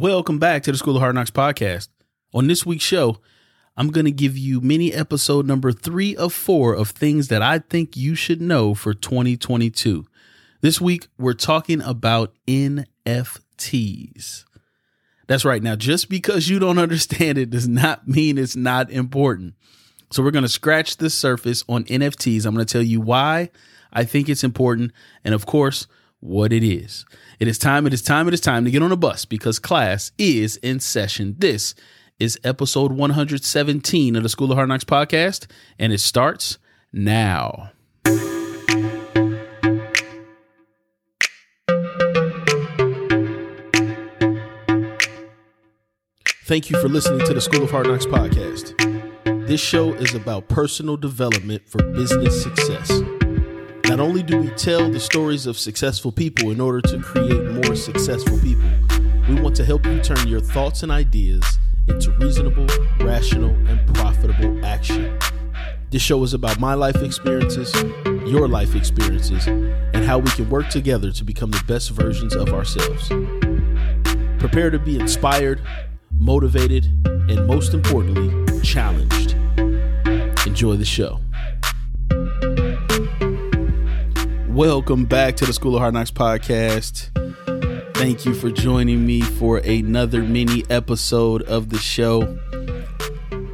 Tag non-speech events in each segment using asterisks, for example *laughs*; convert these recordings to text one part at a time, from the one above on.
Welcome back to the School of Hard Knocks podcast. On this week's show, I'm going to give you mini episode number three of four of things that I think you should know for 2022. This week, we're talking about NFTs. That's right. Now, just because you don't *laughs* understand it does not mean it's not important. So, we're going to scratch the surface on NFTs. I'm going to tell you why I think it's important. And of course, what it is. It is time, it is time, it is time to get on a bus because class is in session. This is episode 117 of the School of Hard Knocks podcast, and it starts now. Thank you for listening to the School of Hard Knocks podcast. This show is about personal development for business success. Not only do we tell the stories of successful people in order to create more successful people, we want to help you turn your thoughts and ideas into reasonable, rational, and profitable action. This show is about my life experiences, your life experiences, and how we can work together to become the best versions of ourselves. Prepare to be inspired, motivated, and most importantly, challenged. Enjoy the show. Welcome back to the School of Hard Knocks podcast. Thank you for joining me for another mini episode of the show.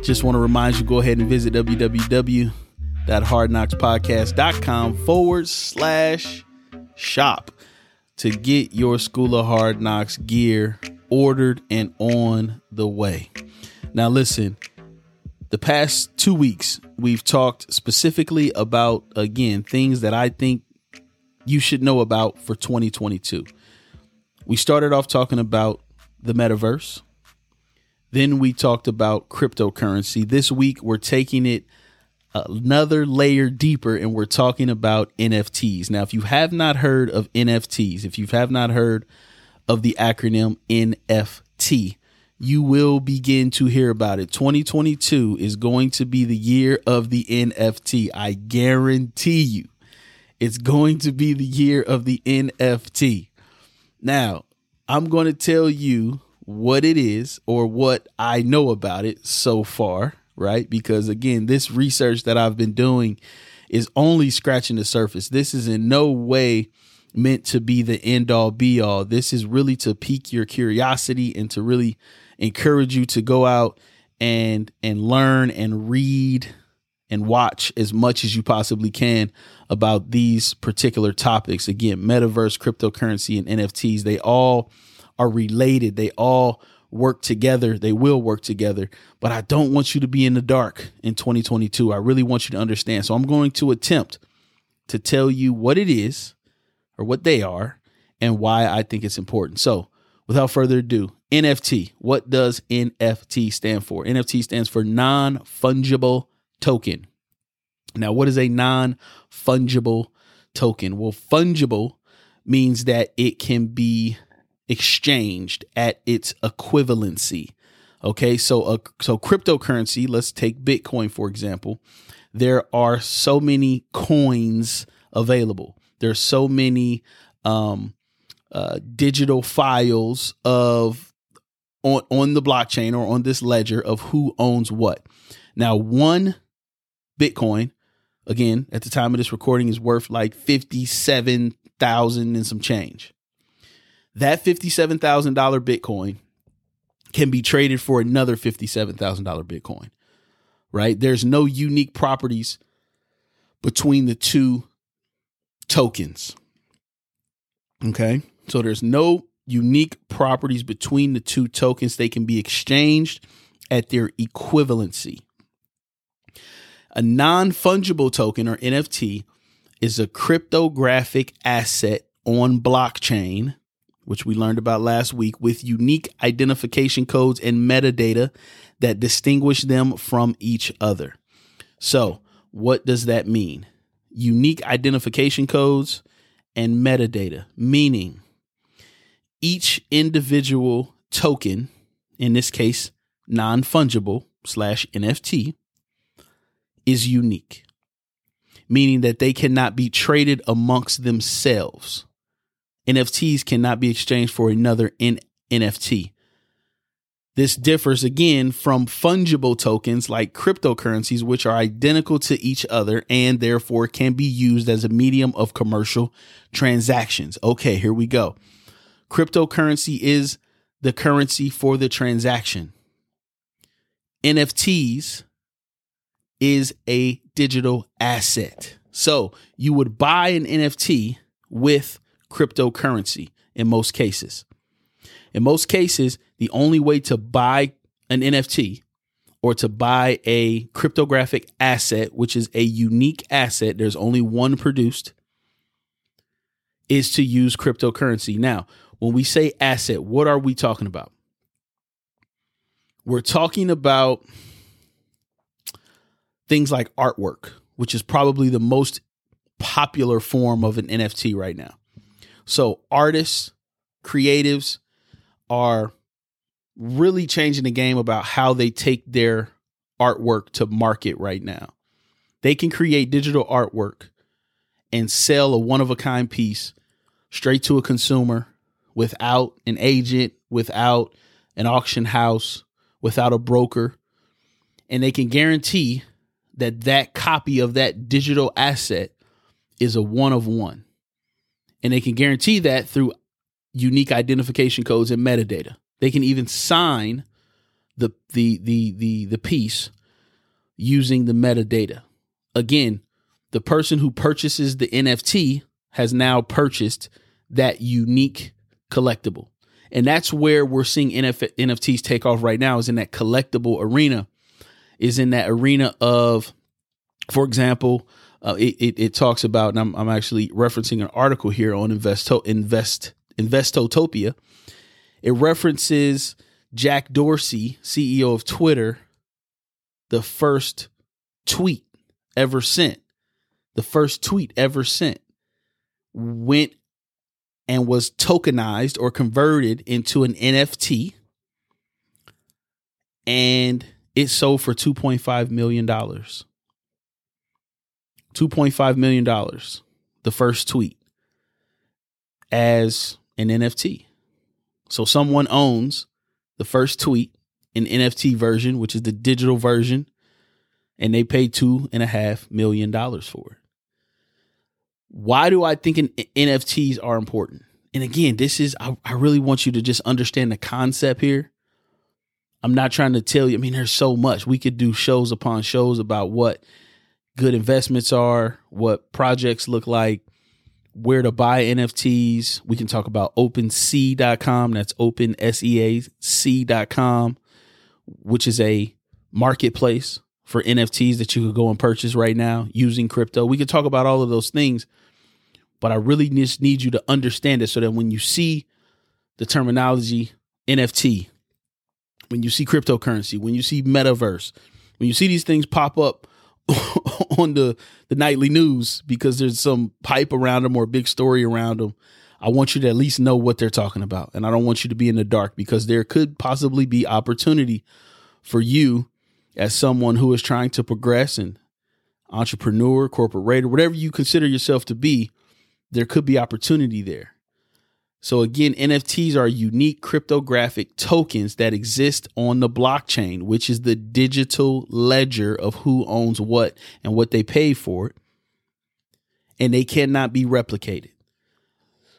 Just want to remind you go ahead and visit www.hardknoxpodcast.com forward slash shop to get your School of Hard Knocks gear ordered and on the way. Now, listen, the past two weeks, we've talked specifically about, again, things that I think you should know about for 2022. We started off talking about the metaverse. Then we talked about cryptocurrency. This week, we're taking it another layer deeper and we're talking about NFTs. Now, if you have not heard of NFTs, if you have not heard of the acronym NFT, you will begin to hear about it. 2022 is going to be the year of the NFT. I guarantee you. It's going to be the year of the NFT. Now, I'm going to tell you what it is or what I know about it so far, right? Because again, this research that I've been doing is only scratching the surface. This is in no way meant to be the end all be all. This is really to pique your curiosity and to really encourage you to go out and and learn and read and watch as much as you possibly can about these particular topics. Again, metaverse, cryptocurrency, and NFTs, they all are related. They all work together. They will work together. But I don't want you to be in the dark in 2022. I really want you to understand. So I'm going to attempt to tell you what it is or what they are and why I think it's important. So without further ado, NFT. What does NFT stand for? NFT stands for non fungible token. Now, what is a non fungible token? Well, fungible means that it can be exchanged at its equivalency. Okay, so so cryptocurrency, let's take Bitcoin for example. There are so many coins available. There's so many um, uh, digital files of on on the blockchain or on this ledger of who owns what. Now, one Bitcoin, again, at the time of this recording, is worth like fifty-seven thousand and some change. That fifty-seven thousand dollar Bitcoin can be traded for another fifty-seven thousand dollar Bitcoin. Right? There's no unique properties between the two tokens. Okay. So there's no unique properties between the two tokens. They can be exchanged at their equivalency. A non fungible token or NFT is a cryptographic asset on blockchain, which we learned about last week, with unique identification codes and metadata that distinguish them from each other. So, what does that mean? Unique identification codes and metadata, meaning each individual token, in this case, non fungible slash NFT, is unique, meaning that they cannot be traded amongst themselves. NFTs cannot be exchanged for another N- NFT. This differs again from fungible tokens like cryptocurrencies, which are identical to each other and therefore can be used as a medium of commercial transactions. Okay, here we go. Cryptocurrency is the currency for the transaction. NFTs is a digital asset. So you would buy an NFT with cryptocurrency in most cases. In most cases, the only way to buy an NFT or to buy a cryptographic asset, which is a unique asset, there's only one produced, is to use cryptocurrency. Now, when we say asset, what are we talking about? We're talking about things like artwork, which is probably the most popular form of an NFT right now. So, artists, creatives are really changing the game about how they take their artwork to market right now. They can create digital artwork and sell a one of a kind piece straight to a consumer without an agent, without an auction house, without a broker. And they can guarantee that that copy of that digital asset is a one of one. And they can guarantee that through unique identification codes and metadata. They can even sign the the the the the piece using the metadata. Again, the person who purchases the NFT has now purchased that unique collectible. And that's where we're seeing NF- NFTs take off right now is in that collectible arena, is in that arena of, for example, uh, it, it, it, talks about, and I'm, I'm actually referencing an article here on Investo, Invest Investotopia. It references Jack Dorsey, CEO of Twitter, the first tweet ever sent, the first tweet ever sent went and was tokenized or converted into an NFT and it sold for $2.5 million. $2.5 million, the first tweet, as an NFT. So someone owns the first tweet, an NFT version, which is the digital version, and they paid two and a half million dollars for it. Why do I think NFTs are important? And again, this is, I, I really want you to just understand the concept here. I'm not trying to tell you, I mean, there's so much. We could do shows upon shows about what good investments are, what projects look like, where to buy NFTs. We can talk about OpenSea.com. That's open, which is a marketplace for NFTs that you could go and purchase right now using crypto. We could talk about all of those things, but I really just need you to understand it so that when you see the terminology NFT, when you see cryptocurrency, when you see metaverse, when you see these things pop up *laughs* on the the nightly news because there's some pipe around them or a big story around them. I want you to at least know what they're talking about, and I don't want you to be in the dark because there could possibly be opportunity for you as someone who is trying to progress and entrepreneur, corporate whatever you consider yourself to be. There could be opportunity there. So again, NFTs are unique cryptographic tokens that exist on the blockchain, which is the digital ledger of who owns what and what they pay for it. And they cannot be replicated.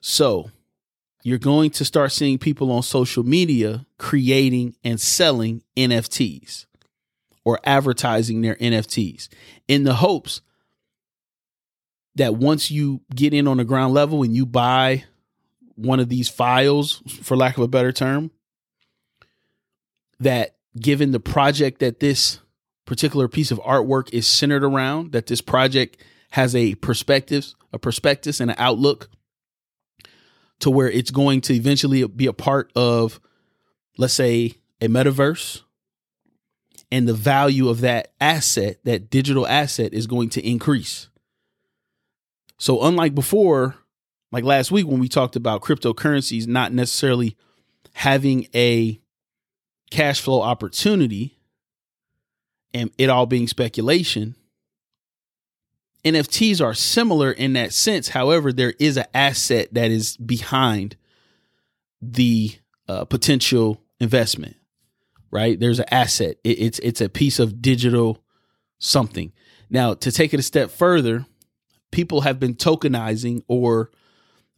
So you're going to start seeing people on social media creating and selling NFTs or advertising their NFTs in the hopes that once you get in on the ground level and you buy one of these files, for lack of a better term, that given the project that this particular piece of artwork is centered around, that this project has a perspective, a prospectus, and an outlook to where it's going to eventually be a part of, let's say, a metaverse. And the value of that asset, that digital asset, is going to increase. So, unlike before, like last week when we talked about cryptocurrencies not necessarily having a cash flow opportunity and it all being speculation NFTs are similar in that sense however there is an asset that is behind the uh, potential investment right? There's an asset. It, it's it's a piece of digital something. Now, to take it a step further, people have been tokenizing or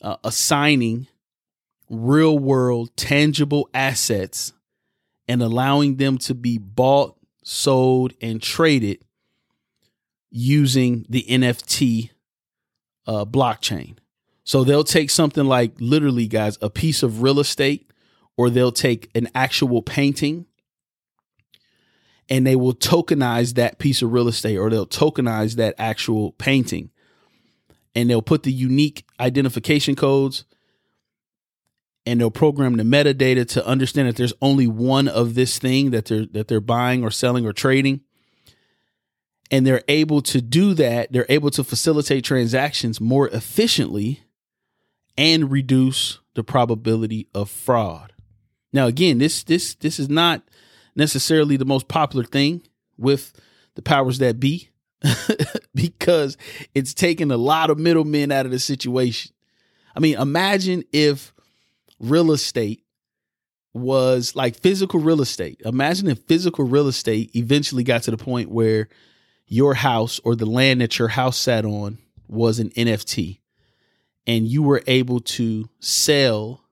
uh, assigning real world tangible assets and allowing them to be bought, sold, and traded using the NFT uh, blockchain. So they'll take something like literally, guys, a piece of real estate, or they'll take an actual painting and they will tokenize that piece of real estate or they'll tokenize that actual painting and they'll put the unique identification codes and they'll program the metadata to understand that there's only one of this thing that they're that they're buying or selling or trading. And they're able to do that. They're able to facilitate transactions more efficiently and reduce the probability of fraud. Now again this this this is not necessarily the most popular thing with the powers that be *laughs* because it's taken a lot of middlemen out of the situation. I mean, imagine if real estate was like physical real estate. Imagine if physical real estate eventually got to the point where your house or the land that your house sat on was an NFT and you were able to sell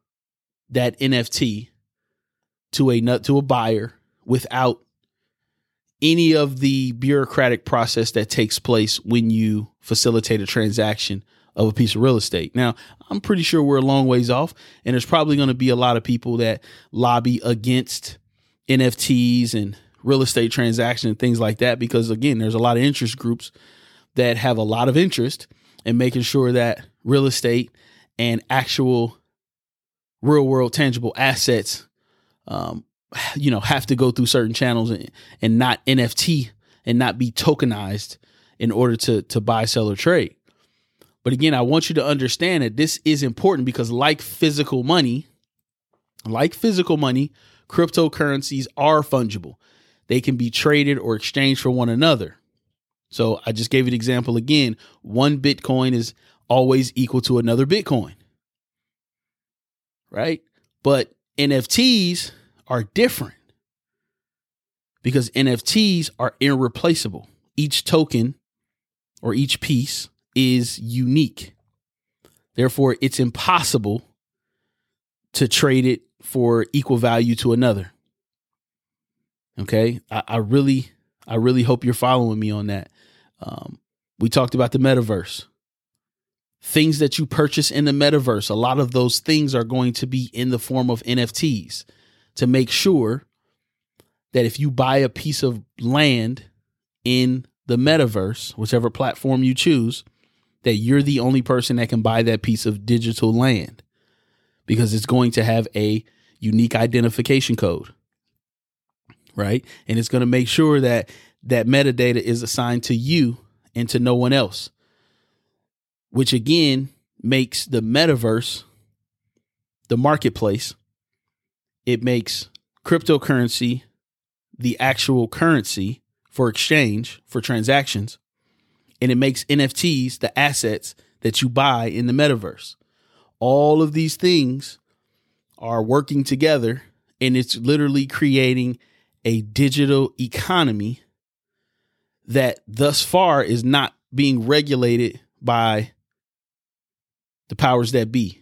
that NFT to a to a buyer without any of the bureaucratic process that takes place when you facilitate a transaction of a piece of real estate. Now, I'm pretty sure we're a long ways off, and there's probably going to be a lot of people that lobby against NFTs and real estate transactions and things like that because, again, there's a lot of interest groups that have a lot of interest in making sure that real estate and actual real world tangible assets um, you know have to go through certain channels and, and not NFT and not be tokenized in order to to buy, sell, or trade. But again, I want you to understand that this is important because, like physical money, like physical money, cryptocurrencies are fungible. They can be traded or exchanged for one another. So I just gave you an example again. One Bitcoin is always equal to another Bitcoin. Right? But NFTs are different because NFTs are irreplaceable. Each token or each piece is unique. Therefore, it's impossible to trade it for equal value to another. Okay. I, I really, I really hope you're following me on that. Um, we talked about the metaverse. Things that you purchase in the metaverse, a lot of those things are going to be in the form of NFTs to make sure that if you buy a piece of land in the metaverse, whichever platform you choose, that you're the only person that can buy that piece of digital land because it's going to have a unique identification code. Right? And it's going to make sure that that metadata is assigned to you and to no one else, which again makes the metaverse the marketplace it makes cryptocurrency the actual currency for exchange for transactions and it makes NFTs the assets that you buy in the metaverse. All of these things are working together and it's literally creating a digital economy that thus far is not being regulated by the powers that be,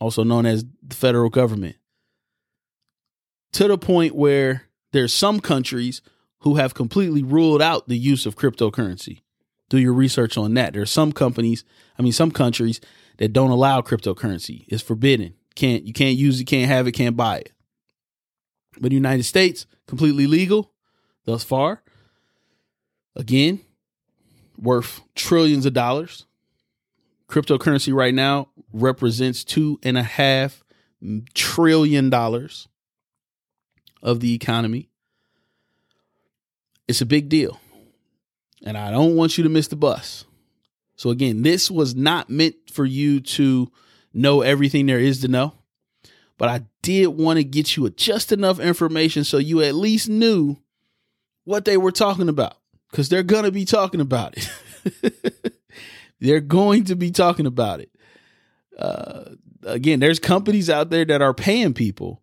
also known as the federal government to the point where there's some countries who have completely ruled out the use of cryptocurrency. Do your research on that. There's some companies, I mean some countries that don't allow cryptocurrency. It's forbidden. Can't you can't use it, can't have it, can't buy it. But the United States, completely legal thus far. Again, worth trillions of dollars. Cryptocurrency right now represents two and a half trillion dollars of the economy. It's a big deal. And I don't want you to miss the bus. So, again, this was not meant for you to know everything there is to know, but I did want to get you just enough information so you at least knew what they were talking about because they're going to be talking about it. *laughs* they're going to be talking about it. Uh, again, there's companies out there that are paying people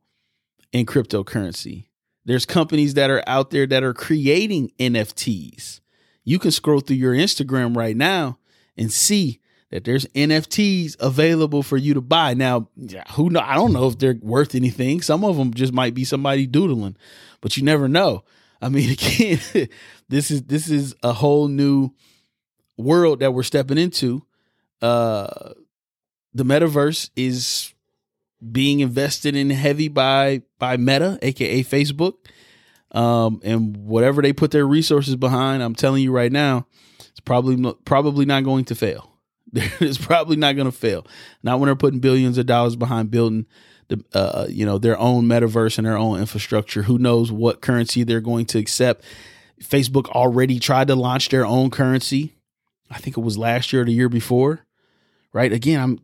in cryptocurrency. There's companies that are out there that are creating NFTs. You can scroll through your Instagram right now and see that there's NFTs available for you to buy. Now, who know? I don't know if they're worth anything. Some of them just might be somebody doodling, but you never know. I mean, *laughs* again, this is this is a whole new world that we're stepping into. Uh, the metaverse is being invested in heavy by by Meta, aka Facebook. Um, and whatever they put their resources behind, I'm telling you right now, it's probably probably not going to fail. *laughs* it's probably not going to fail. Not when they're putting billions of dollars behind building the uh, you know their own metaverse and their own infrastructure. Who knows what currency they're going to accept? Facebook already tried to launch their own currency. I think it was last year or the year before. Right? Again, I'm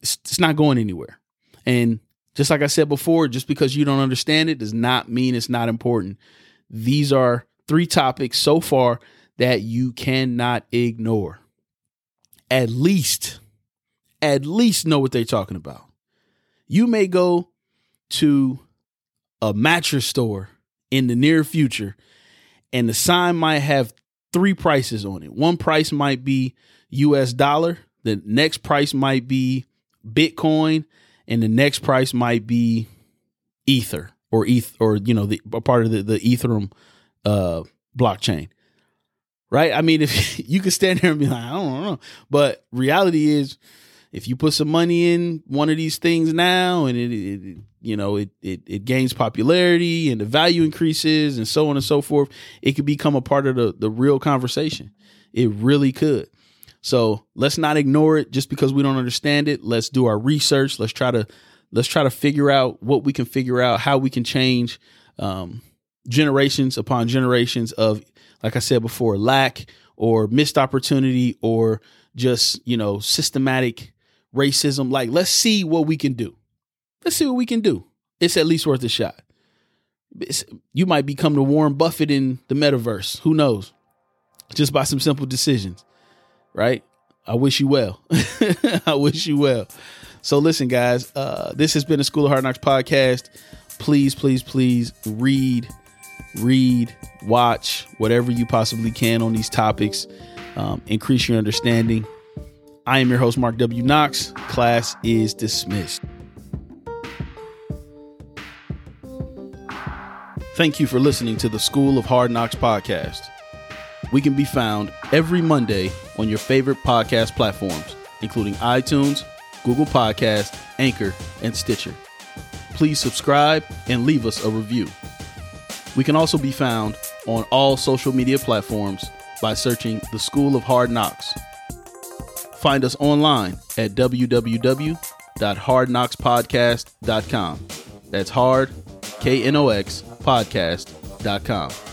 it's, it's not going anywhere. And just like I said before, just because you don't understand it does not mean it's not important. These are three topics so far that you cannot ignore. At least, at least know what they're talking about. You may go to a mattress store in the near future and the sign might have three prices on it. One price might be US dollar, the next price might be Bitcoin, and the next price might be Ether or ETH or you know the part of the the Ethereum uh, blockchain. Right? I mean, *laughs* if you could stand there and be like, I don't know, but reality is, if you put some money in one of these things now, and it, it you know it, it it gains popularity and the value increases and so on and so forth, it could become a part of the the real conversation. It really could. So let's not ignore it just because we don't understand it. Let's do our research. Let's try to let's try to figure out what we can figure out, how we can change um, generations upon generations of, like I said before, lack or missed opportunity or just you know systematic racism. Like let's see what we can do. Let's see what we can do. It's at least worth a shot. It's, you might become the Warren Buffett in the metaverse. Who knows? Just by some simple decisions right? I wish you well. *laughs* I wish you well. So listen, guys, uh, this has been a School of Hard Knocks podcast. Please, please, please read, read, watch whatever you possibly can on these topics. Um, increase your understanding. I am your host, Mark W. Knox. Class is dismissed. Thank you for listening to the School of Hard Knocks podcast. We can be found every Monday on your favorite podcast platforms, including iTunes, Google Podcast, Anchor, and Stitcher. Please subscribe and leave us a review. We can also be found on all social media platforms by searching The School of Hard Knocks. Find us online at www.hardknoxpodcast.com. That's hard, K N O X, podcast.com.